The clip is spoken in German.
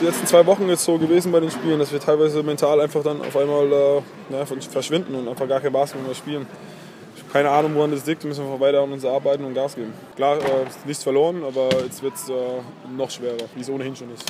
Die letzten zwei Wochen ist so gewesen bei den Spielen, dass wir teilweise mental einfach dann auf einmal äh, ja, verschwinden und einfach gar kein Basketball mehr spielen. Ich habe keine Ahnung, woran das liegt. Wir müssen wir weiter an uns arbeiten und Gas geben. Klar, äh, nichts verloren, aber jetzt wird es äh, noch schwerer, wie es ohnehin schon ist.